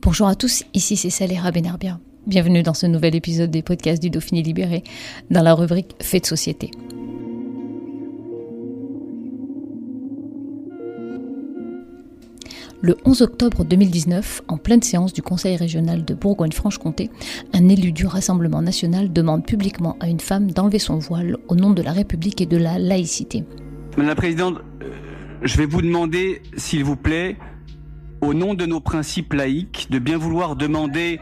Bonjour à tous, ici c'est Saléra Benarbia. Bienvenue dans ce nouvel épisode des podcasts du Dauphiné Libéré, dans la rubrique Fait de société. Le 11 octobre 2019, en pleine séance du Conseil régional de Bourgogne-Franche-Comté, un élu du Rassemblement national demande publiquement à une femme d'enlever son voile au nom de la République et de la laïcité. Madame la Présidente, euh, je vais vous demander, s'il vous plaît, au nom de nos principes laïques, de bien vouloir demander,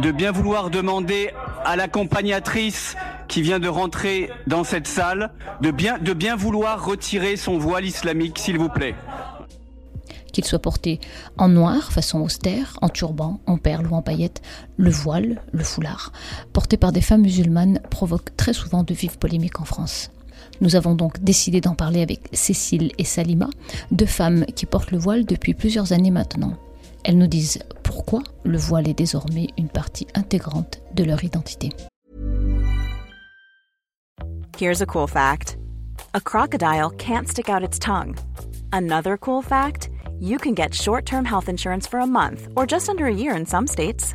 de bien vouloir demander à l'accompagnatrice qui vient de rentrer dans cette salle, de bien, de bien vouloir retirer son voile islamique, s'il vous plaît qu'il soit porté en noir, façon austère, en turban, en perles ou en paillettes, le voile, le foulard, porté par des femmes musulmanes, provoque très souvent de vives polémiques en France. Nous avons donc décidé d'en parler avec Cécile et Salima, deux femmes qui portent le voile depuis plusieurs années maintenant. Elles nous disent pourquoi le voile est désormais une partie intégrante de leur identité. Here's a cool fact. A crocodile can't stick out its tongue. Another cool fact, you can get short-term health insurance for a month or just under a year in some states.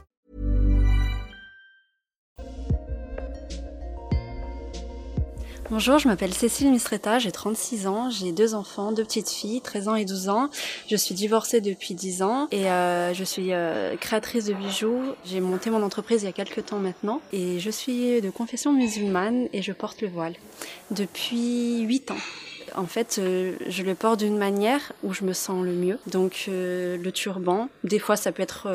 Bonjour, je m'appelle Cécile Mistretta, j'ai 36 ans, j'ai deux enfants, deux petites filles, 13 ans et 12 ans. Je suis divorcée depuis 10 ans et euh, je suis euh, créatrice de bijoux. J'ai monté mon entreprise il y a quelques temps maintenant et je suis de confession musulmane et je porte le voile depuis 8 ans. En fait, euh, je le porte d'une manière où je me sens le mieux. Donc le turban, des fois ça peut être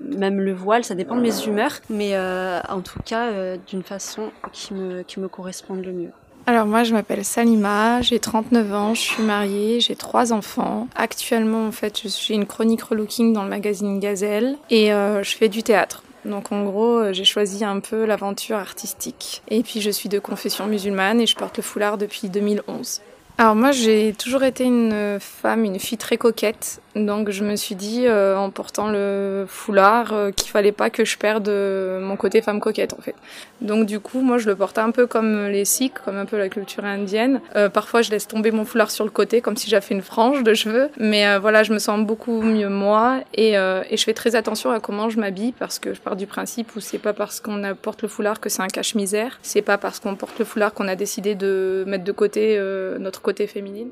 même le voile, ça dépend de mes humeurs, mais euh, en tout cas euh, d'une façon qui me, qui me corresponde le mieux. Alors moi je m'appelle Salima, j'ai 39 ans, je suis mariée, j'ai trois enfants. Actuellement en fait je suis une chronique relooking dans le magazine Gazelle et euh, je fais du théâtre. Donc en gros, j'ai choisi un peu l'aventure artistique. Et puis je suis de confession musulmane et je porte le foulard depuis 2011. Alors moi j'ai toujours été une femme, une fille très coquette. Donc je me suis dit euh, en portant le foulard euh, qu'il fallait pas que je perde euh, mon côté femme coquette en fait. Donc du coup moi je le portais un peu comme les sikhs, comme un peu la culture indienne. parfois je laisse tomber mon foulard sur le côté comme si j'avais fait une frange de cheveux. Mais voilà je me sens beaucoup mieux moi et, et je fais très attention à comment je m'habille parce que je pars du principe où c'est pas parce qu'on porte le foulard que c'est un cache-misère. C'est pas parce qu'on porte le foulard qu'on a décidé de mettre de côté notre côté féminine.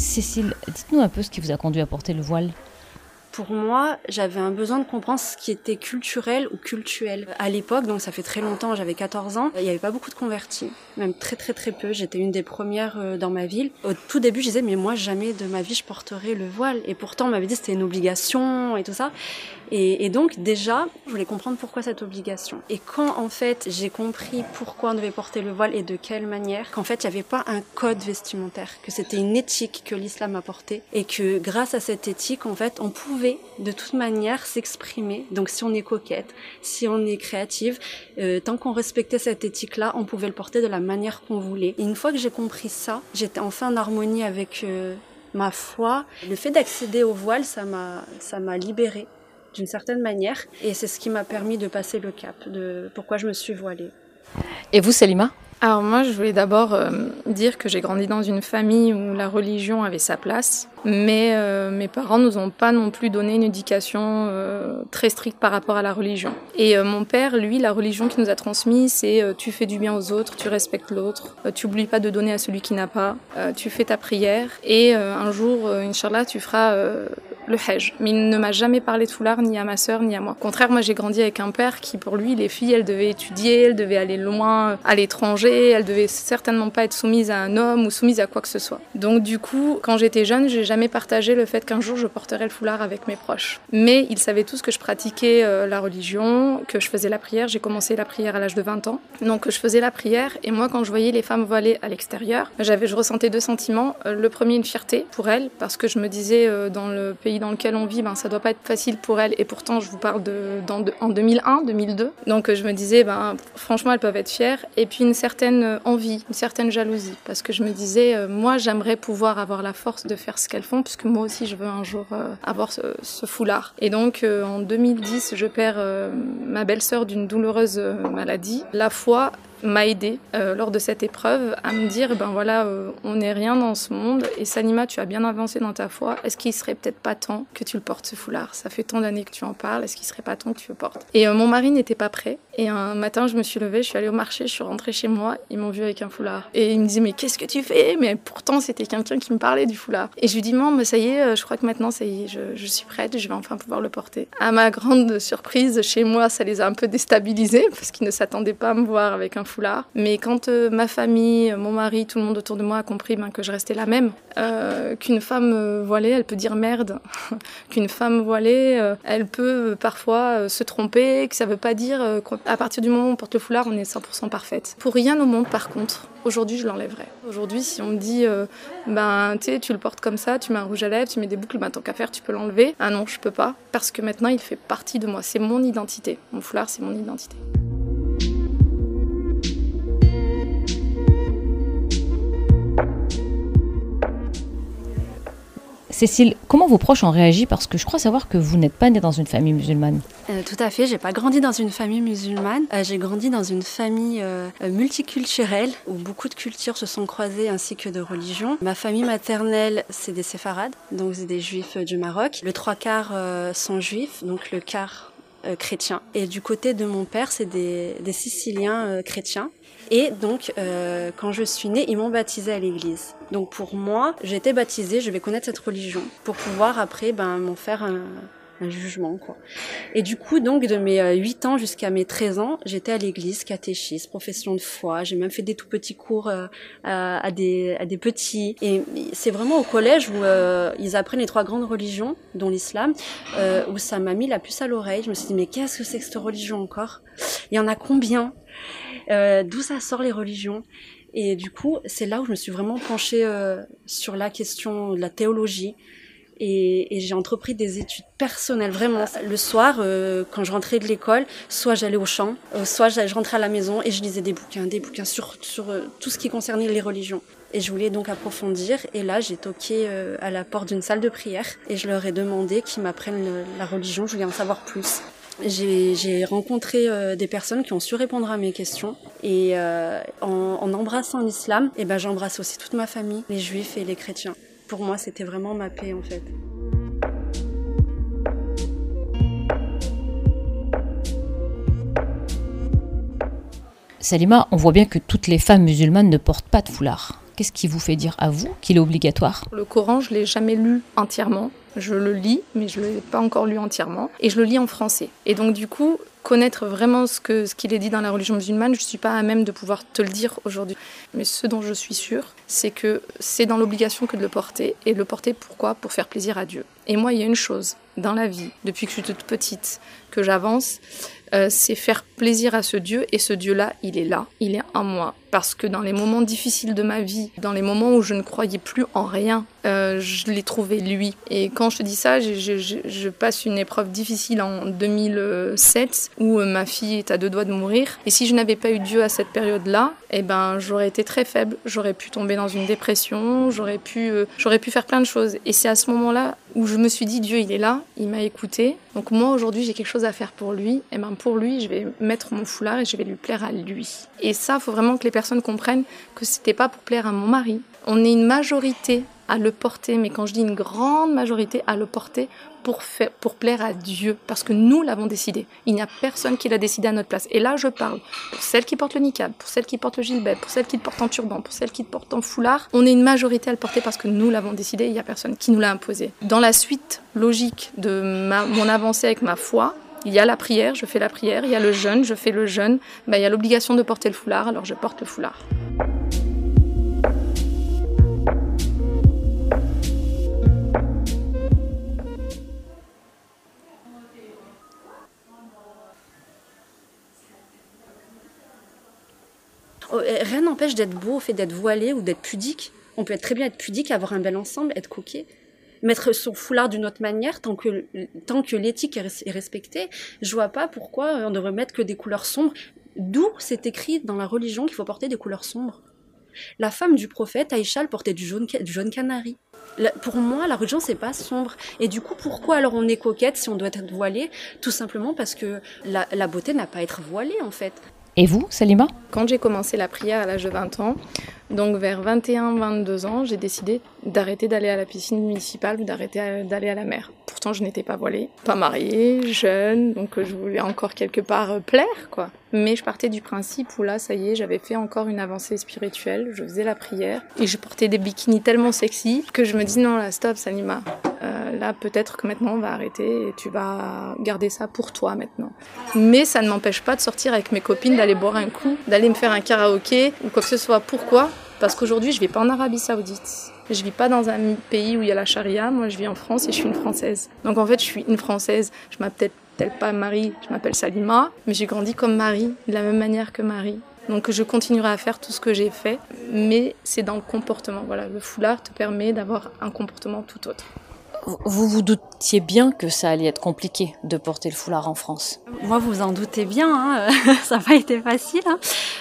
Cécile, dites-nous un peu ce qui vous a conduit à porter le voile pour moi, j'avais un besoin de comprendre ce qui était culturel ou cultuel. À l'époque, donc ça fait très longtemps, j'avais 14 ans, il n'y avait pas beaucoup de convertis, même très très très peu. J'étais une des premières euh, dans ma ville. Au tout début, je disais mais moi jamais de ma vie je porterai le voile. Et pourtant, on m'avait dit c'était une obligation et tout ça. Et, et, donc déjà, je voulais comprendre pourquoi cette obligation. Et quand en fait j'ai compris pourquoi on devait porter le voile et de quelle manière, qu'en fait il n'y avait pas un code vestimentaire, que c'était une éthique que l'islam apportait et que grâce à cette éthique en fait on pouvait de toute manière s'exprimer. Donc si on est coquette, si on est créative, euh, tant qu'on respectait cette éthique-là, on pouvait le porter de la manière qu'on voulait. Et une fois que j'ai compris ça, j'étais enfin en harmonie avec euh, ma foi. Le fait d'accéder au voile, ça m'a ça m'a libérée d'une certaine manière. Et c'est ce qui m'a permis de passer le cap, de pourquoi je me suis voilée. Et vous, Salima? Alors moi, je voulais d'abord euh, dire que j'ai grandi dans une famille où la religion avait sa place, mais euh, mes parents nous ont pas non plus donné une éducation euh, très stricte par rapport à la religion. Et mon père, lui, la religion qu'il nous a transmise, c'est tu fais du bien aux autres, tu respectes l'autre, tu oublies pas de donner à celui qui n'a pas, tu fais ta prière, et un jour, Inch'Allah, tu feras le Hajj. Mais il ne m'a jamais parlé de foulard, ni à ma sœur, ni à moi. Au contraire, moi j'ai grandi avec un père qui, pour lui, les filles, elles devaient étudier, elles devaient aller loin à l'étranger, elles devaient certainement pas être soumises à un homme ou soumises à quoi que ce soit. Donc du coup, quand j'étais jeune, j'ai jamais partagé le fait qu'un jour je porterais le foulard avec mes proches. Mais ils savaient tous que je pratiquais euh, la religion, que je faisais la prière. J'ai commencé la prière à l'âge de 20 ans. Donc je faisais la prière et moi quand je voyais les femmes voilées à l'extérieur, j'avais je ressentais deux sentiments. Euh, le premier une fierté pour elles parce que je me disais euh, dans le pays dans lequel on vit, ben, ça doit pas être facile pour elles. Et pourtant, je vous parle de, en 2001, 2002. Donc je me disais, ben, franchement, elles peuvent être fières. Et puis une certaine envie, une certaine jalousie. Parce que je me disais, euh, moi, j'aimerais pouvoir avoir la force de faire ce qu'elles font, puisque moi aussi, je veux un jour euh, avoir ce, ce, foulard. Et donc, euh, en 2010, je perds ma belle-sœur d'une douloureuse maladie. La foi m'a aidé euh, lors de cette épreuve à me dire ben voilà euh, on n'est rien dans ce monde. Et Salima tu as bien avancé dans ta foi. Est-ce qu'il serait peut-être pas temps que tu le portes ce foulard? Ça fait tant d'années que tu en parles. Est-ce qu'il serait pas temps que tu le portes? Et euh, mon mari n'était pas prêt et un matin je me suis levée je suis allée au marché je suis rentrée chez moi ils m'ont vu avec un foulard. Et ils me disaient mais qu'est-ce que tu fais? Mais pourtant c'était quelqu'un qui me parlait du foulard. Et je lui dis non mais ça y est je crois que maintenant ça y est je, suis prête je vais enfin pouvoir le porter. À ma grande surprise chez moi ça les a un peu déstabilisés parce qu'ils ne s'attendaient pas à me voir avec un foulard. Mais quand euh, ma famille, mon mari, tout le monde autour de moi a compris ben, que je restais la même, euh, qu'une femme euh, voilée, elle peut dire merde, qu'une femme voilée, elle peut parfois se tromper, que ça veut pas dire qu'à partir du moment où on porte le foulard, on est 100% parfaite. Pour rien au monde, par contre, aujourd'hui, je l'enlèverai. Aujourd'hui, si on me dit, ben, tu le portes comme ça, tu mets un rouge à lèvres, tu mets des boucles, ben, tant qu'à faire, tu peux l'enlever. Ah non, je peux pas, parce que maintenant, il fait partie de moi. C'est mon identité. Mon foulard, c'est mon identité. Cécile, comment vos proches ont réagi? Parce que je crois savoir que vous n'êtes pas née dans une famille musulmane. Euh, tout à fait, j'ai pas grandi dans une famille musulmane. Euh, j'ai grandi dans une famille euh, multiculturelle où beaucoup de cultures se sont croisées ainsi que de religions. Ma famille maternelle, c'est des séfarades, donc c'est des juifs du Maroc. Le trois quarts sont juifs, donc le quart chrétien. Et du côté de mon père, c'est des, des Siciliens chrétiens. Et donc, euh, quand je suis née, ils m'ont baptisée à l'église. Donc pour moi, j'ai été baptisée, je vais connaître cette religion pour pouvoir après ben, m'en faire un, un, jugement. quoi. Et du coup, donc de mes 8 euh, ans jusqu'à mes 13 ans, j'étais à l'église, catéchiste, profession de foi. J'ai même fait des tout petits cours euh, à, des, à des petits. Et c'est vraiment au collège où euh, ils apprennent les trois grandes religions, dont l'islam, où ça m'a mis la puce à l'oreille. Je me suis dit, mais qu'est-ce que c'est que cette religion encore? Il y en a combien? D'où ça sort les religions? Et du coup, c'est là où je me suis vraiment penchée sur la question de la théologie. Et, et j'ai entrepris des études personnelles, vraiment. Le soir, euh, quand je rentrais de l'école, soit j'allais au champ, euh, soit je rentrais à la maison et je lisais des bouquins, des bouquins sur, sur euh, tout ce qui concernait les religions. Et je voulais donc approfondir. Et là, j'ai toqué à la porte d'une salle de prière et je leur ai demandé qu'ils m'apprennent la religion. Je voulais en savoir plus. J'ai rencontré euh, des personnes qui ont su répondre à mes questions et euh, en, en, embrassant l'islam, et eh ben j'embrasse aussi toute ma famille, les juifs et les chrétiens. Pour moi, c'était vraiment ma paix en fait. Salima, on voit bien que toutes les femmes musulmanes ne portent pas de foulard. Qu'est-ce qui vous fait dire à vous qu'il est obligatoire? Le Coran, je l'ai jamais lu entièrement. Je le lis, mais je ne l'ai pas encore lu entièrement. Et je le lis en français. Et donc, du coup, connaître vraiment ce qu'il est dit dans la religion musulmane, je ne suis pas à même de pouvoir te le dire aujourd'hui. Mais ce dont je suis sûre, c'est que c'est dans l'obligation que de le porter. Et le porter pourquoi? Pour faire plaisir à Dieu. Et moi, il y a une chose dans la vie, depuis que je suis toute petite, que j'avance, euh, c'est faire plaisir à ce Dieu et ce Dieu-là, il est là, il est en moi. Parce que dans les moments difficiles de ma vie, dans les moments où je ne croyais plus en rien, euh, je l'ai trouvé lui. Et quand je te dis ça, je, passe une épreuve difficile en 2007 où euh, ma fille est à deux doigts de mourir. Et si je n'avais pas eu Dieu à cette période-là, eh ben j'aurais été très faible, j'aurais pu tomber dans une dépression, j'aurais pu, j'aurais pu faire plein de choses. Et c'est à ce moment-là où je me suis dit Dieu, il est là, il m'a écouté. Donc moi aujourd'hui j'ai quelque chose à faire pour lui. Et ben pour lui, je vais mettre mon foulard et je vais lui plaire à lui. Et ça, faut vraiment que les personnes comprennent que c'était pas pour plaire à mon mari. On est une majorité à le porter, mais quand je dis une grande majorité, à le porter pour, faire, pour plaire à Dieu, parce que nous l'avons décidé. Il n'y a personne qui l'a décidé à notre place. Et là, je parle pour celles qui portent le niqab, pour celles qui portent le gilbert, pour celles qui le portent en turban, pour celles qui le portent en foulard. On est une majorité à le porter parce que nous l'avons décidé, il n'y a personne qui nous l'a imposé. Dans la suite logique de mon avancée avec ma foi, il y a la prière, je fais la prière, il y a le jeûne, je fais le jeûne, ben, il y a l'obligation de porter le foulard, alors je porte le foulard. Oh, rien n'empêche d'être beau au fait d'être voilé ou d'être pudique. On peut être très bien être pudique, avoir un bel ensemble, être coquet. Mettre son foulard d'une autre manière tant que tant que l'éthique est respectée. Je vois pas pourquoi on devrait mettre que des couleurs sombres. D'où c'est écrit dans la religion qu'il faut porter des couleurs sombres. La femme du prophète, Aïcha, portait du jaune, du jaune canari. pour moi, la religion, c'est pas sombre. Et du coup, pourquoi alors on est coquette si on doit être voilée? Tout simplement parce que la, la beauté n'a pas à être voilée, en fait. Et vous, Salima? Quand j'ai commencé la prière à l'âge de 20 ans, donc vers 21-22 ans, j'ai décidé d'arrêter d'aller à la piscine municipale ou d'arrêter d'aller à la mer. Pourtant, je n'étais pas voilée, pas mariée, jeune, donc je voulais encore quelque part euh, plaire, quoi. Mais je partais du principe où là, ça y est, j'avais fait encore une avancée spirituelle, je faisais la prière et je portais des bikinis tellement sexy que je me dis non, là, stop, Salima. Euh, là, peut-être que maintenant on va arrêter et tu vas garder ça pour toi maintenant. Mais ça ne m'empêche pas de sortir avec mes copines, d'aller boire un coup, d'aller me faire un karaoké ou quoi que ce soit. Pourquoi? Parce qu'aujourd'hui, je vais pas en Arabie Saoudite. Je vis pas dans un pays où il y a la charia. Moi, je vis en France et je suis une Française. Donc en fait, je suis une Française. Je m'appelle pas Marie, je m'appelle Salima, mais j'ai grandi comme Marie, de la même manière que Marie. Donc je continuerai à faire tout ce que j'ai fait, mais c'est dans le comportement. Voilà, le foulard te permet d'avoir un comportement tout autre. Vous vous doutiez bien que ça allait être compliqué de porter le foulard en France Moi, vous en doutez bien, hein ça n'a pas été facile. Hein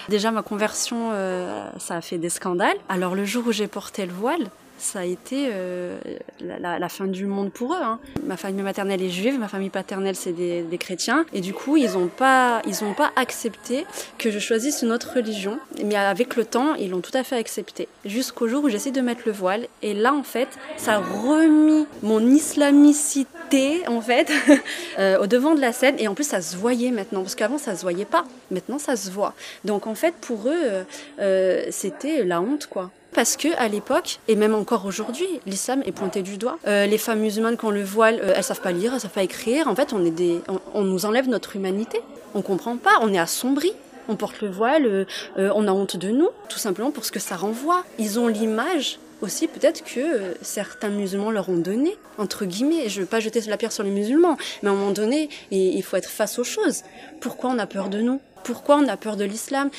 Déjà, ma conversion, euh, ça a fait des scandales. Alors le jour où j'ai porté le voile, ça a été euh, la, fin du monde pour eux. Hein. Ma famille maternelle est juive, ma famille paternelle c'est des, chrétiens, et du coup ils n'ont pas, ils ont pas accepté que je choisisse une autre religion. Mais avec le temps, ils l'ont tout à fait accepté. Jusqu'au jour où j'essaie de mettre le voile, et là en fait, ça a remis mon islamicité en fait euh, au devant de la scène, et en plus ça se voyait maintenant, parce qu'avant ça se voyait pas. Maintenant ça se voit. Donc en fait pour eux, euh c'était la honte quoi parce que à l'époque et même encore aujourd'hui, l'islam est pointé du doigt. Euh, les femmes musulmanes quand le voile, euh, elles savent pas lire, elles savent pas écrire. En fait, on des, on, nous enlève notre humanité. On comprend pas, on est assombri. On porte le voile, euh, euh, on a honte de nous, tout simplement pour ce que ça renvoie. Ils ont l'image aussi peut-être que certains musulmans leur ont donné, entre guillemets. Je veux pas jeter la pierre sur les musulmans, mais à un moment donné, il faut être face aux choses. Pourquoi on a peur de nous? Pourquoi on a peur de l'islam?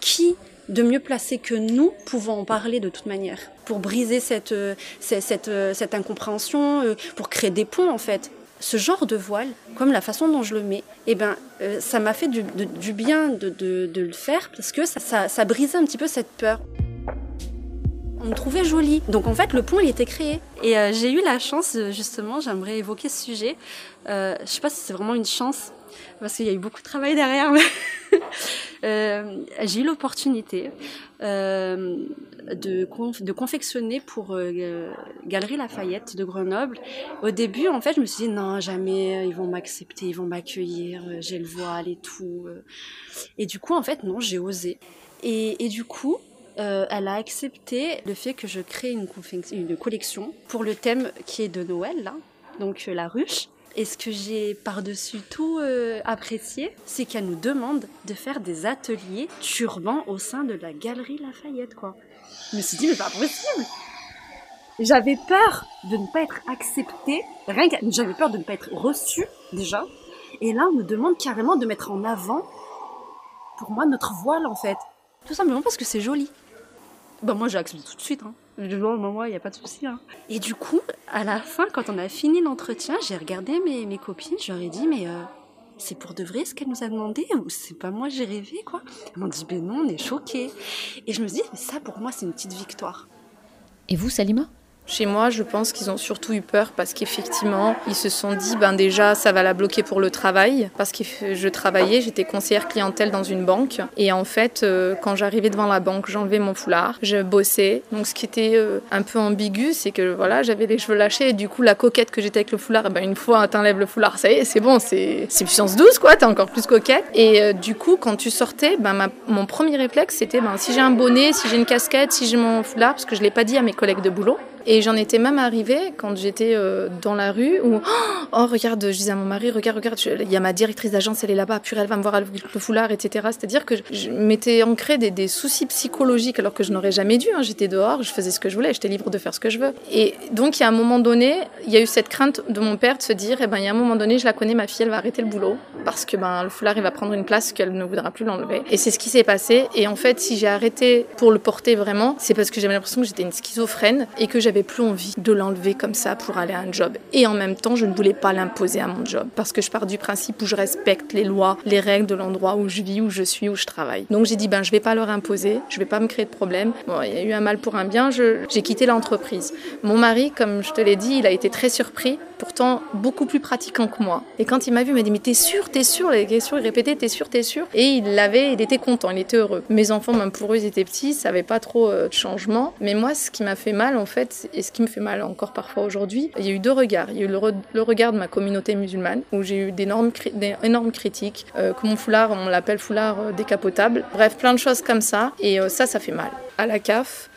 Qui de mieux placé que nous pouvons en parler de toute manière, pour briser cette, euh, cette, euh, cette, incompréhension, euh, pour créer des ponts en fait. Ce genre de voile, comme la façon dont je le mets, eh ben, ça m'a fait du, bien de, de, le faire parce que ça, ça, ça brisait un petit peu cette peur on me trouvait jolie. Donc en fait, le pont, il était créé. Et j'ai eu la chance, justement, j'aimerais évoquer ce sujet. Euh, je sais pas si c'est vraiment une chance, parce qu'il y a eu beaucoup de travail derrière. euh, j'ai eu l'opportunité euh, de, confectionner pour euh, Galerie Lafayette de Grenoble. Au début, en fait, je me suis dit non, jamais ils vont m'accepter, ils vont m'accueillir, euh, j'ai le voile et tout. Euh. Et du coup, en fait, non, j'ai osé. Et, du coup, euh, elle a accepté le fait que je crée une, collection pour le thème qui est de Noël, donc la ruche. Et ce que j'ai par-dessus tout euh, apprécié, c'est qu'elle nous demande de faire des ateliers turbans au sein de la galerie Lafayette, quoi. Je me suis dit, mais pas possible J'avais peur de ne pas être acceptée, j'avais peur de ne pas être reçue, déjà. Et là, on nous demande carrément de mettre en avant, pour moi, notre voile, en fait. Tout simplement parce que c'est joli. Bah moi j'ai accepté tout de suite. Hein. Je dis, moi, il n'y a pas de souci. Hein. Et du coup, à la fin, quand on a fini l'entretien, j'ai regardé mes, mes copines, je leur ai dit, mais euh, c'est pour de vrai ce qu'elle nous a demandé ou c'est pas moi j'ai rêvé quoi? Elles m'ont dit, ben non, on est choqués. Et je me dis, mais ça pour moi c'est une petite victoire. Et vous, Salima? Chez moi, je pense qu'ils ont surtout eu peur parce qu'effectivement, ils se sont dit, ben déjà, ça va la bloquer pour le travail. Parce que je travaillais, j'étais conseillère clientèle dans une banque. Et en fait, euh, quand j'arrivais devant la banque, j'enlevais mon foulard, je bossais. Donc ce qui était euh, un peu ambigu, c'est que voilà, j'avais les cheveux lâchés. Et du coup, la coquette que j'étais avec le foulard, eh ben, une fois t'enlèves le foulard, ça y est, c'est bon, c'est puissance 12, quoi, t'es encore plus coquette. Et euh, du coup, quand tu sortais, ben, mon premier réflexe, c'était ben, si j'ai un bonnet, si j'ai une casquette, si j'ai mon foulard, parce que je l'ai pas dit à mes collègues de boulot. Et j'en étais même arrivée quand j'étais euh, dans la rue où oh regarde, je disais à mon mari regarde regarde, il y a ma directrice d'agence, elle est là-bas, puis elle va me voir avec le foulard, etc. C'est-à-dire que je, m'étais ancré des, des, soucis psychologiques alors que je n'aurais jamais dû. Hein. J'étais dehors, je faisais ce que je voulais, j'étais libre de faire ce que je veux. Et donc il y a un moment donné, il y a eu cette crainte de mon père de se dire, eh ben il y a un moment donné, je la connais, ma fille, elle va arrêter le boulot parce que ben le foulard il va prendre une place qu'elle ne voudra plus l'enlever. Et c'est ce qui s'est passé. Et en fait, si j'ai arrêté pour le porter vraiment, c'est parce que j'avais l'impression que j'étais une schizophrène et que j'avais plus envie de l'enlever comme ça pour aller à un job. Et en même temps, je ne voulais pas l'imposer à mon job parce que je pars du principe où je respecte les lois, les règles de l'endroit où je vis, où je suis, où je travaille. Donc j'ai dit, ben, je vais pas leur imposer, je vais pas me créer de problème. Bon, il y a eu un mal pour un bien, j'ai quitté l'entreprise. Mon mari, comme je te l'ai dit, il a été très surpris, pourtant beaucoup plus pratiquant que moi. Et quand il m'a vu, il m'a dit, mais t'es sûr, t'es sûr? Les questions, il répétait, t'es sûr, t'es sûr? Et il l'avait, il était content, il était heureux. Mes enfants, même pour eux, ils étaient petits, ça avait pas trop euh, de changement. Mais moi, ce qui m'a fait mal, en fait, et ce qui me fait mal encore parfois aujourd'hui, il y a eu deux regards. Il y a eu le, regard de ma communauté musulmane, où j'ai eu d'énormes, énormes critiques, euh, que mon foulard, on l'appelle foulard euh, décapotable. Bref, plein de choses comme ça. Et ça, ça fait mal. À la CAF,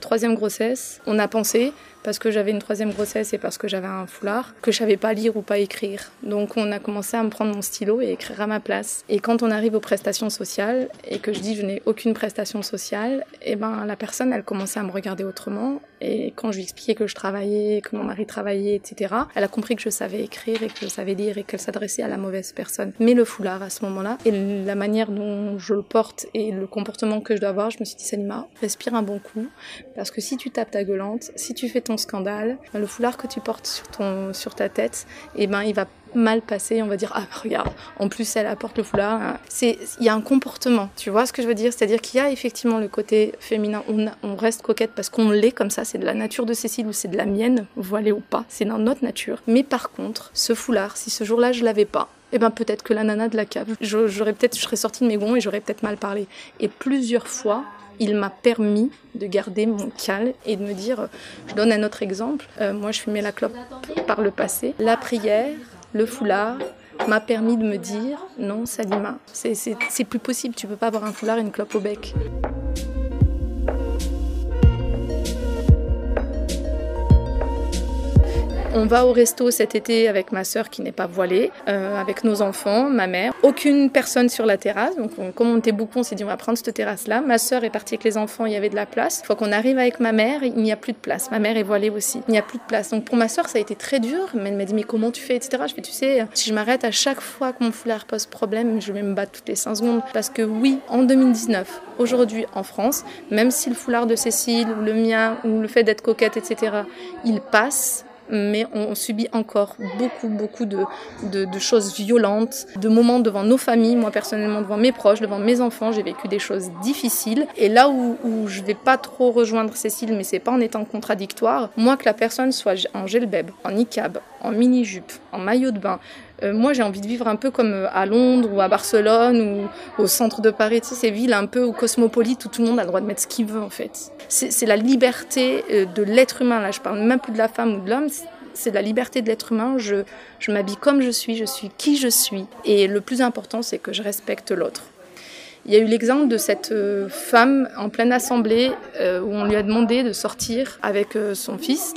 troisième grossesse, on a pensé parce que j'avais une troisième grossesse et parce que j'avais un foulard, que je savais pas lire ou pas écrire. Donc on a commencé à me prendre mon stylo et écrire à ma place. Et quand on arrive aux prestations sociales et que je dis je n'ai aucune prestation sociale, et eh ben la personne elle commençait à me regarder autrement. Et quand je lui expliquais que je travaillais, que mon mari travaillait, etc., elle a compris que je savais écrire et que je savais lire et qu'elle s'adressait à la mauvaise personne. Mais le foulard à ce moment-là et la manière dont je le porte et le comportement que je dois avoir, je me suis dit Salima, respire un bon coup parce que si tu tapes ta gueulante, si tu fais ton scandale, le foulard que tu portes sur, ton, sur ta tête, eh ben, il va mal passer, on va dire ah regarde, en plus elle apporte le foulard. C'est il y a un comportement, tu vois ce que je veux dire, c'est-à-dire qu'il y a effectivement le côté féminin, on, on reste coquette parce qu'on l'est comme ça, c'est de la nature de Cécile ou c'est de la mienne, voilée ou pas, c'est dans notre nature. Mais par contre, ce foulard, si ce jour-là je l'avais pas, eh ben peut-être que la nana de la cave, j'aurais peut-être, je serais sortie de mes gonds et j'aurais peut-être mal parlé. Et plusieurs fois, il m'a permis de garder mon calme et de me dire, je donne un autre exemple, euh, moi je fumais la clope par le passé, la prière, le foulard m'a permis de me dire, non Salima, c'est plus possible, tu peux pas avoir un foulard et une clope au bec. On va au resto cet été avec ma sœur qui n'est pas voilée, euh, avec nos enfants, ma mère. Aucune personne sur la terrasse. Donc, comme on était beaucoup, on s'est dit on va prendre cette terrasse-là. Ma sœur est partie avec les enfants, il y avait de la place. Une fois qu'on arrive avec ma mère, il n'y a plus de place. Ma mère est voilée aussi. Il n'y a plus de place. Donc pour ma sœur, ça a été très dur. Mais elle m'a dit mais comment tu fais, etc. Je fais tu sais, si je m'arrête à chaque fois que mon foulard pose problème, je vais me battre toutes les 5 secondes. Parce que oui, en 2019, aujourd'hui en France, même si le foulard de Cécile ou le mien ou le fait d'être coquette, etc., il passe mais on subit encore beaucoup, beaucoup de, choses violentes, de moments devant nos familles, moi personnellement devant mes proches, devant mes enfants, j'ai vécu des choses difficiles. Et là où, où je vais pas trop rejoindre Cécile, mais c'est pas en étant contradictoire, moi que la personne soit en gelbeb, en niqab, en mini-jupe, en maillot de bain, euh, moi, j'ai envie de vivre un peu comme euh, à Londres ou à Barcelone ou au centre de Paris, tu sais, ces villes un peu cosmopolites où tout le monde a le droit de mettre ce qu'il veut, en fait. C'est la liberté euh, de l'être humain, là, je parle même plus de la femme ou de l'homme, c'est la liberté de l'être humain. Je, je m'habille comme je suis, je suis qui je suis. Et le plus important, c'est que je respecte l'autre. Il y a eu l'exemple de cette femme en pleine assemblée où on lui a demandé de sortir avec son fils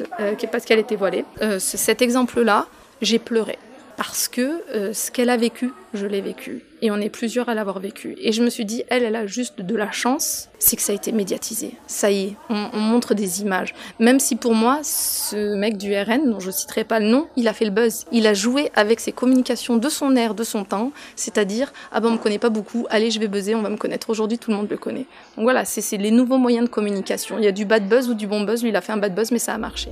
parce qu'elle était voilée. cet exemple-là, j'ai pleuré parce que euh, ce qu'elle a vécu, je l'ai vécu. Et on est plusieurs à l'avoir vécu. Et je me suis dit, elle, elle a juste de la chance, c'est que ça a été médiatisé. Ça y est, on, montre des images. Même si pour moi, ce mec du RN, dont je citerai pas le nom, il a fait le buzz. Il a joué avec ses communications de son air, de son temps, c'est-à-dire, ah ben on me connaît pas beaucoup, allez je vais buzzer, on va me connaître. Aujourd'hui, tout le monde le connaît. Donc voilà, c'est les nouveaux moyens de communication. Il y a du bad buzz ou du bon buzz, lui il a fait un bad buzz, mais ça a marché.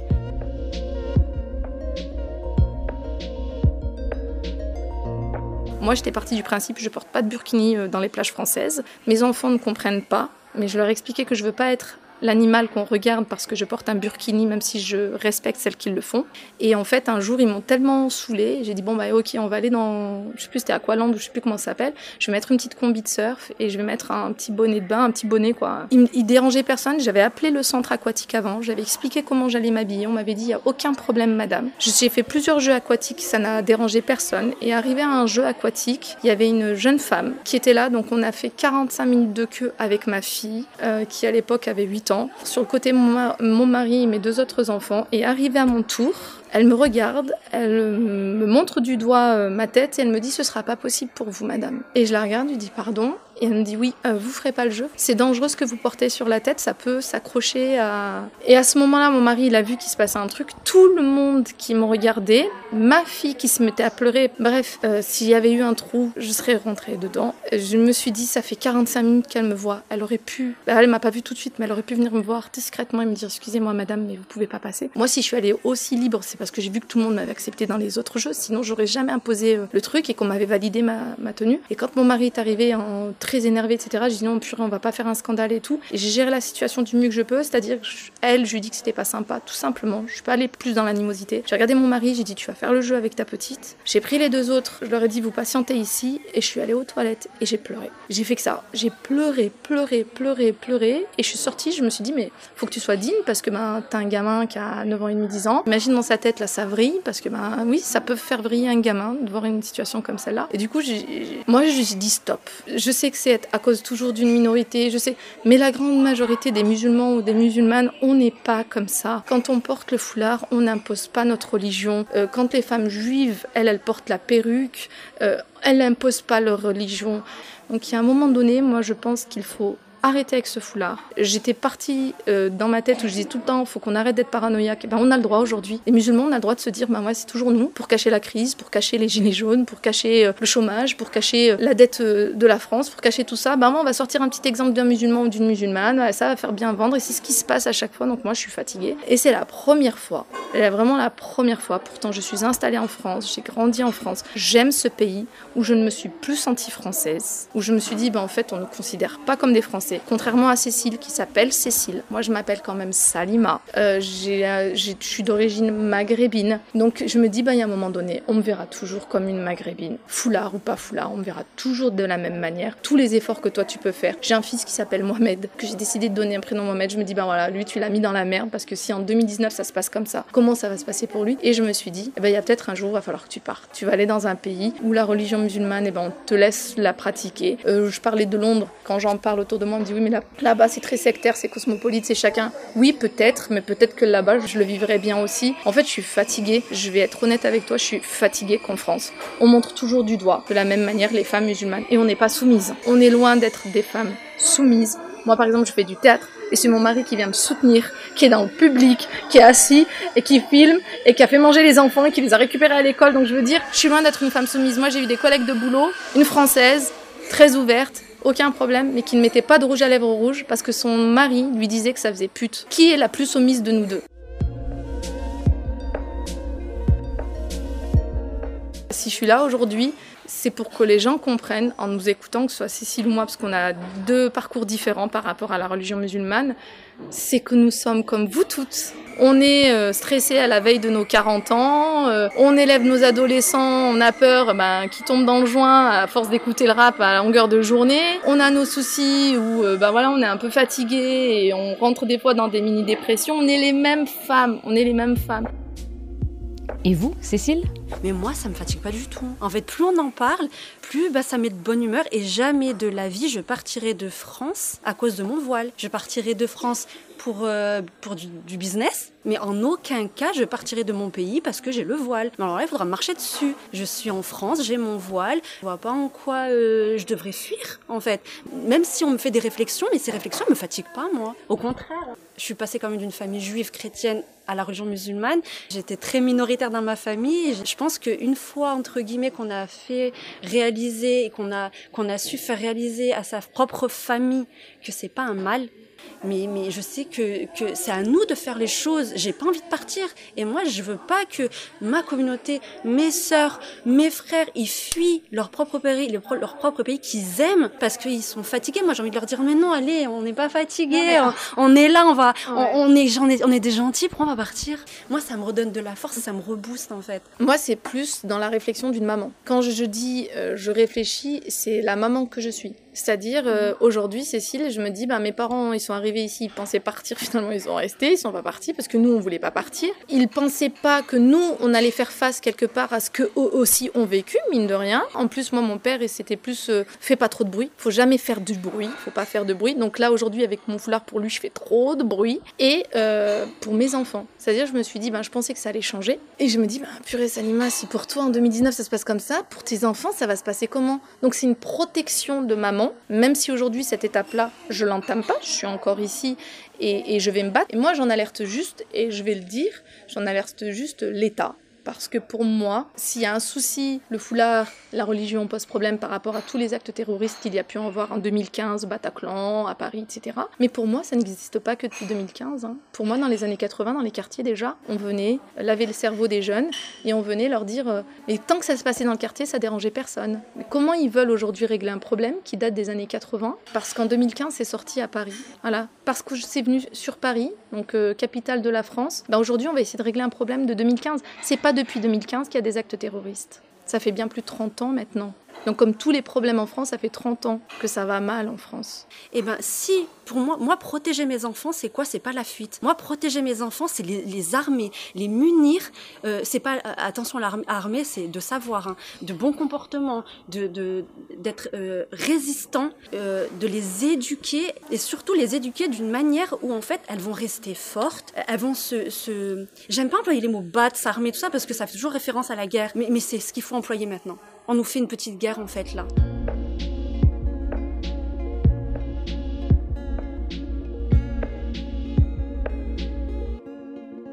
Moi, j'étais partie du principe, je porte pas de burkini euh, dans les plages françaises. Mes enfants ne comprennent pas, mais je leur expliquais que je veux pas être l'animal qu'on regarde parce que je porte un burkini, même si je respecte celles qui le font. Et en fait, un jour, ils m'ont tellement saoulé, j'ai dit bon bah ok, on va aller dans, je sais plus c'était Aqualand ou je sais plus comment ça s'appelle. Je vais mettre une petite combi de surf et je vais mettre un petit bonnet de bain, un petit bonnet quoi. Il, il dérangeait personne. J'avais appelé le centre aquatique avant, j'avais expliqué comment j'allais m'habiller. On m'avait dit il y a aucun problème, madame. J'ai fait plusieurs jeux aquatiques, ça n'a dérangé personne. Et arrivé à un jeu aquatique, il y avait une jeune femme qui était là, donc on a fait 45 minutes de queue avec ma fille, euh, qui à l'époque avait 8 sur le côté, mon, mari et mes deux autres enfants. Et arrivé à mon tour, Elle me regarde, elle me montre du doigt euh, ma tête et elle me dit ce sera pas possible pour vous, madame. Et je la regarde, je lui dis pardon. Et elle me dit oui, euh, vous ferez pas le jeu. C'est dangereux ce que vous portez sur la tête, ça peut s'accrocher à. Et à ce moment-là, mon mari, il a vu qu'il se passait un truc. Tout le monde qui me regardait, ma fille qui se mettait à pleurer. Bref, euh, s'il y avait eu un trou, je serais rentrée dedans. Je me suis dit, ça fait 45 minutes qu'elle me voit. Elle aurait pu. Elle m'a pas vu tout de suite, mais elle aurait pu venir me voir discrètement et me dire excusez-moi, madame, mais vous pouvez pas passer. Moi, si je suis allée aussi libre, c'est parce que j'ai vu que tout le monde m'avait accepté dans les autres jeux. Sinon, j'aurais jamais imposé euh, le truc et qu'on m'avait validé ma, ma tenue. Et quand mon mari est arrivé en très énervé, etc. J'ai dit non, purée, on va pas faire un scandale et tout. Et j'ai géré la situation du mieux que je peux, c'est-à-dire elle, je lui dit que c'était pas sympa, tout simplement. Je suis pas allée plus dans l'animosité. J'ai regardé mon mari, j'ai dit tu vas faire le jeu avec ta petite. J'ai pris les deux autres, je leur ai dit vous patientez ici et je suis allée aux toilettes et j'ai pleuré. J'ai fait que ça. J'ai pleuré, pleuré, pleuré, pleuré et je suis sortie, je me suis dit mais faut que tu sois digne parce que ben t'as un gamin qui a 9 ans et demi, 10 ans. Imagine dans sa tête là ça vrille parce que ben oui, ça peut faire vriller un gamin de voir une situation comme celle-là. Et du coup, j'ai, moi j'ai dit stop. Je sais que c'est à cause toujours d'une minorité, je sais, mais la grande majorité des musulmans ou des musulmanes, on n'est pas comme ça. Quand on porte le foulard, on n'impose pas notre religion. Euh, quand les femmes juives, elles, elles portent la perruque, euh, elles n'imposent pas leur religion. Donc il y a un moment donné, moi je pense qu'il faut arrêter avec ce foulard. J'étais partie euh, dans ma tête où je disais tout le temps, faut qu'on arrête d'être paranoïaque. Ben, on a le droit aujourd'hui. Les musulmans, on a le droit de se dire, ben ouais, c'est toujours nous, pour cacher la crise, pour cacher les gilets jaunes, pour cacher euh, le chômage, pour cacher euh, la dette de la France, pour cacher tout ça. Ben moi, on va sortir un petit exemple d'un musulman ou d'une musulmane. Ça va faire bien vendre et c'est ce qui se passe à chaque fois. Donc moi, je suis fatiguée. Et c'est la première fois, vraiment la première fois. Pourtant, je suis installée en France, j'ai grandi en France. J'aime ce pays où je ne me suis plus sentie française, où je me suis dit, ben en fait, on ne considère pas comme des Français. Contrairement à Cécile qui s'appelle Cécile. Moi, je m'appelle quand même Salima. Euh, euh, je suis d'origine maghrébine. Donc, je me dis, ben, il y a un moment donné, on me verra toujours comme une maghrébine. Foulard ou pas foulard, on me verra toujours de la même manière. Tous les efforts que toi, tu peux faire. J'ai un fils qui s'appelle Mohamed, que j'ai décidé de donner un prénom Mohamed. Je me dis, ben voilà, lui, tu l'as mis dans la merde parce que si en 2019, ça se passe comme ça, comment ça va se passer pour lui? Et je me suis dit, eh ben, il y a peut-être un jour, il va falloir que tu partes. Tu vas aller dans un pays où la religion musulmane, eh ben, on te laisse la pratiquer. Euh, je parlais de Londres. Quand j'en parle autour de moi, on dit, oui, mais là- là-bas, c'est très sectaire, c'est cosmopolite, c'est chacun. Oui, peut-être, mais peut-être que là-bas, je le vivrais bien aussi. En fait, je suis fatiguée. Je vais être honnête avec toi, je suis fatiguée qu'en France, on montre toujours du doigt, de la même manière, les femmes musulmanes. Et on n'est pas soumises. On est loin d'être des femmes soumises. Moi, par exemple, je fais du théâtre. Et c'est mon mari qui vient me soutenir, qui est dans le public, qui est assis et qui filme et qui a fait manger les enfants et qui les a récupérés à l'école. Donc je veux dire, je suis loin d'être une femme soumise. Moi, j'ai eu des collègues de boulot, une française, très ouverte, aucun problème, mais qui ne mettait pas de rouge à lèvres rouge parce que son mari lui disait que ça faisait pute. Qui est la plus soumise de nous deux Si je suis là aujourd'hui, c'est pour que les gens comprennent, en nous écoutant, que ce soit Cécile ou moi, parce qu'on a deux parcours différents par rapport à la religion musulmane, c'est que nous sommes comme vous toutes. On est euh, stressé à la veille de nos 40 ans, euh, on élève nos adolescents, on a peur ben, qu'ils tombent dans le joint à force d'écouter le rap à longueur de journée. On a nos soucis où euh, ben, voilà, on est un peu fatigué et on rentre des fois dans des mini-dépressions. On est les mêmes femmes, on est les mêmes femmes. Et vous, Cécile? Mais moi, ça me fatigue pas du tout. En fait, plus on en parle, plus bah, ça met de bonne humeur. Et jamais de la vie, je partirai de France à cause de mon voile. Je partirai de France pour, euh, du, business, mais en aucun cas, je partirai de mon pays parce que j'ai le voile. Mais alors là, il faudra marcher dessus. Je suis en France, j'ai mon voile. Je vois pas en quoi euh, je devrais fuir, en fait. Même si on me fait des réflexions, mais ces réflexions me fatiguent pas, moi. Au contraire. Je suis passée quand même d'une famille juive chrétienne à la religion musulmane. J'étais très minoritaire dans ma famille. Pense qu'une fois, entre guillemets, qu'on a fait réaliser et qu'on a, qu'on a su faire réaliser à sa propre famille que c'est pas un mal, mais, mais je sais que, que c'est à nous de faire les choses. J'ai pas envie de partir. Et moi, je veux pas que ma communauté, mes sœurs, mes frères, ils fuient leur propre pays, leur, pro- leur propre pays qu'ils aiment parce qu'ils sont fatigués. Moi, j'ai envie de leur dire, mais non, allez, on n'est pas fatigués. On, on est là, on va, on, on est, j'en ai- on est des gentils, pourquoi on va partir? Moi, ça me redonne de la force et ça me rebooste, en fait. Moi, c'est plus dans la réflexion d'une maman. Quand je, je dis euh, je réfléchis, c'est la maman que je suis. C'est-à-dire, euh, aujourd'hui, Cécile, je me dis, bah, mes parents, ils sont arrivés ici, ils pensaient partir, finalement, ils sont restés, ils sont pas partis parce que nous, on voulait pas partir. Ils pensaient pas que nous, on allait faire face quelque part à ce qu'eux aussi ont vécu, mine de rien. En plus, moi, mon père, c'était plus, euh, fais pas trop de bruit, faut jamais faire du bruit, faut pas faire de bruit. Donc là, aujourd'hui, avec mon foulard, pour lui, je fais trop de bruit. Et euh, pour mes enfants, c'est-à-dire, je me suis dit, ben, je pensais que ça allait changer. Et je me dis, ben, purée, Salima, si pour toi, en 2019, ça se passe comme ça, pour tes enfants, ça va se passer comment? Donc c'est une protection de maman même si aujourd'hui cette étape-là, je l'entame pas, je suis encore ici et, et je vais me battre. Et moi, j'en alerte juste, et je vais le dire, j'en alerte juste l'État, parce que pour moi, s'il y a un souci, le foulard, la religion pose problème par rapport à tous les actes terroristes qu'il y a pu en voir en 2015, Bataclan, à Paris, etc. Mais pour moi, ça n'existe pas que depuis 2015. Hein. Pour moi, dans les années 80, dans les quartiers déjà, on venait laver le cerveau des jeunes et on venait leur dire euh, Mais tant que ça se passait dans le quartier, ça dérangeait personne. Comment ils veulent aujourd'hui régler un problème qui date des années 80 Parce qu'en 2015, c'est sorti à Paris. Voilà. Parce que c'est venu sur Paris, donc euh, capitale de la France. Ben, aujourd'hui, on va essayer de régler un problème de 2015. C'est pas depuis 2015 qu'il y a des actes terroristes. Ça fait bien plus de 30 ans maintenant. Donc comme tous les problèmes en France, ça fait 30 ans que ça va mal en France. Eh ben si, pour moi, moi protéger mes enfants, c'est quoi? C'est pas la fuite. Moi protéger mes enfants, c'est les, armer, les munir. Euh, c'est pas euh, attention, l'armée, c'est de savoir, hein, de bon comportement, de d'être euh, résistant, de les éduquer et surtout les éduquer d'une manière où en fait elles vont rester fortes, elles vont se, j'aime pas employer les mots battre, s'armer, tout ça parce que ça fait toujours référence à la guerre, mais c'est ce qu'il faut employer maintenant on nous fait une petite guerre en fait là.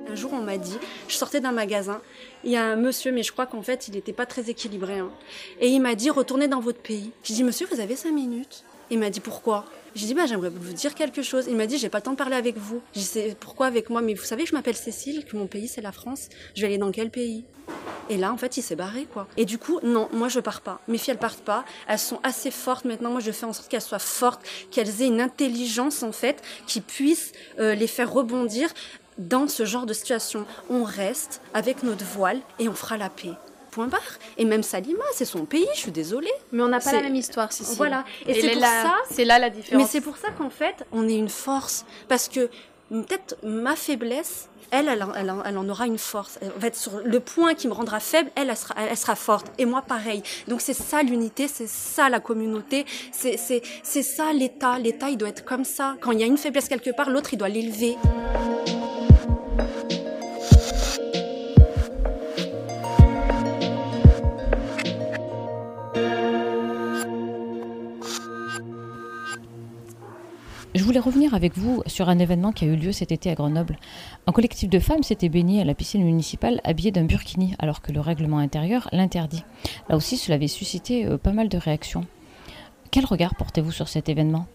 Un jour on m'a dit, je sortais d'un magasin, il y a un monsieur, mais je crois qu'en fait il n'était pas très équilibré, hein. et il m'a dit retournez dans votre pays. J'ai dit monsieur vous avez cinq minutes. Il m'a dit pourquoi? J'ai dit, bah, j'aimerais vous dire quelque chose. Il m'a dit, j'ai pas le temps de parler avec vous. J'ai dit, pourquoi avec moi? Mais vous savez que je m'appelle Cécile, que mon pays c'est la France. Je vais aller dans quel pays? Et là, en fait, il s'est barré, quoi. Et du coup, non, moi, je pars pas. Mes filles, elles partent pas. Elles sont assez fortes maintenant. Moi, je fais en sorte qu'elles soient fortes, qu'elles aient une intelligence, en fait, qui puisse euh, les faire rebondir dans ce genre de situation. On reste avec notre voile et on fera la paix. Point barre. Et même Salima, c'est son pays, je suis désolée. Mais on n'a pas la même histoire, si. Voilà. Et, c'est pour ça. C'est là la différence. Mais c'est pour ça qu'en fait, on est une force. Parce que peut-être ma faiblesse, elle, elle, en aura une force. En fait, sur le point qui me rendra faible, elle, elle sera, elle sera forte. Et moi, pareil. Donc, c'est ça l'unité, c'est ça la communauté, c'est ça l'État. L'État, il doit être comme ça. Quand il y a une faiblesse quelque part, l'autre, il doit l'élever. Voulais revenir avec vous sur un événement qui a eu lieu cet été à Grenoble. Un collectif de femmes s'était baigné à la piscine municipale habillé d'un burkini, alors que le règlement intérieur l'interdit. Là aussi, cela avait suscité euh, pas mal de réactions. Quel regard portez-vous sur cet événement?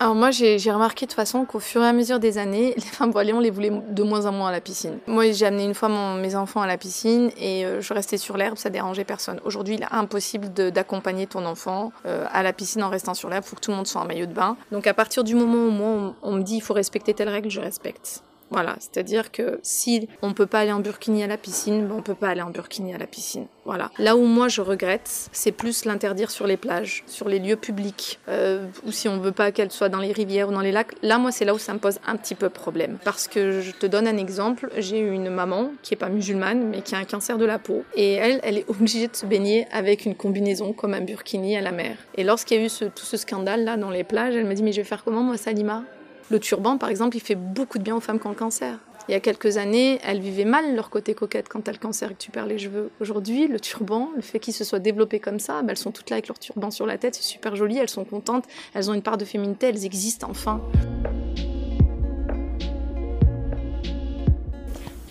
Alors moi, j'ai remarqué de toute façon qu'au fur et à mesure des années, les femmes voilées, on les voulait de moins en moins à la piscine. Moi, j'ai amené une fois mes enfants à la piscine et euh, je restais sur l'herbe, ça dérangeait personne. Aujourd'hui, il est impossible d'accompagner ton enfant euh, à la piscine en restant sur l'herbe. Faut que tout le monde soit en maillot de bain. Donc à partir du moment où moi, on, on me dit il faut respecter telle règle, je respecte. Voilà, c'est-à-dire que si on peut pas aller en burkini à la piscine, ben on peut pas aller en burkini à la piscine. Voilà. Là où moi je regrette, c'est plus l'interdire sur les plages, sur les lieux publics, euh, ou si on veut pas qu'elle soit dans les rivières ou dans les lacs. Là, moi, c'est là où ça me pose un petit peu problème. Parce que je te donne un exemple, j'ai une maman qui est pas musulmane, mais qui a un cancer de la peau, et elle, elle est obligée de se baigner avec une combinaison comme un burkini à la mer. Et lorsqu'il y a eu tout ce scandale là dans les plages, elle m'a dit mais je vais faire comment moi, Salima? Le turban, par exemple, il fait beaucoup de bien aux femmes qui ont le cancer. Il y a quelques années, elles vivaient mal leur côté coquette quand elles le cancer et que tu perds les cheveux. Aujourd'hui, le turban, le fait qu'il se soit développé comme ça, ben, elles sont toutes là avec leur turban sur la tête, c'est super joli, elles sont contentes, elles ont une part de féminité, elles existent enfin.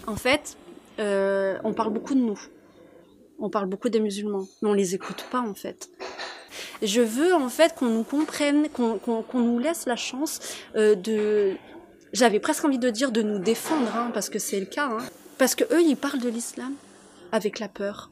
En fait, euh, on parle beaucoup de nous. On parle beaucoup des musulmans, mais on les écoute pas en fait. Je veux en fait qu'on nous comprenne, qu'on nous laisse la chance euh, de, j'avais presque envie de dire de nous défendre, hein, parce que c'est le cas. Hein. Parce que eux, ils parlent de l'islam avec la peur.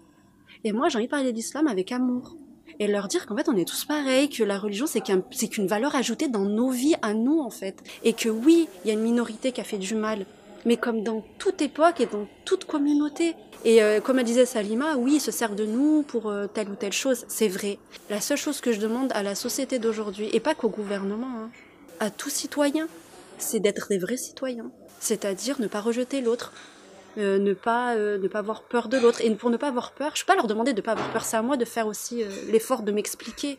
Et moi, j'ai envie de parler de l'islam avec amour. Et leur dire qu'en fait, on est tous pareils, que la religion, c'est qu'une valeur ajoutée dans nos vies à nous, en fait. Et que oui, il y a une minorité qui a fait du mal. Mais comme dans toute époque et dans toute communauté. Et euh, comme disait Salima, oui, ils se servent de nous pour euh, telle ou telle chose, c'est vrai. La seule chose que je demande à la société d'aujourd'hui, et pas qu'au gouvernement, hein, à tout citoyen, c'est d'être des vrais citoyens. C'est-à-dire ne pas rejeter l'autre, euh, ne pas ne pas avoir peur de l'autre. Et pour ne pas avoir peur, je peux pas leur demander de ne pas avoir peur, c'est à moi de faire aussi l'effort de m'expliquer,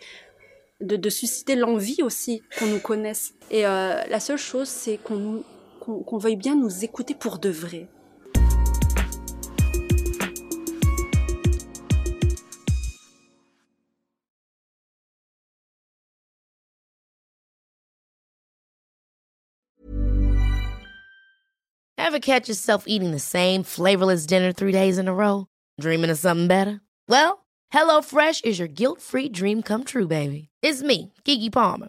de susciter l'envie aussi qu'on nous connaisse. Et la seule chose, c'est qu'on nous qu'on veuille bien nous écouter pour de vrai. Ever catch yourself eating the same flavorless dinner three days in a row? Dreaming of something better? Well, HelloFresh is your guilt-free dream come true, baby. It's me, Kiki Palmer.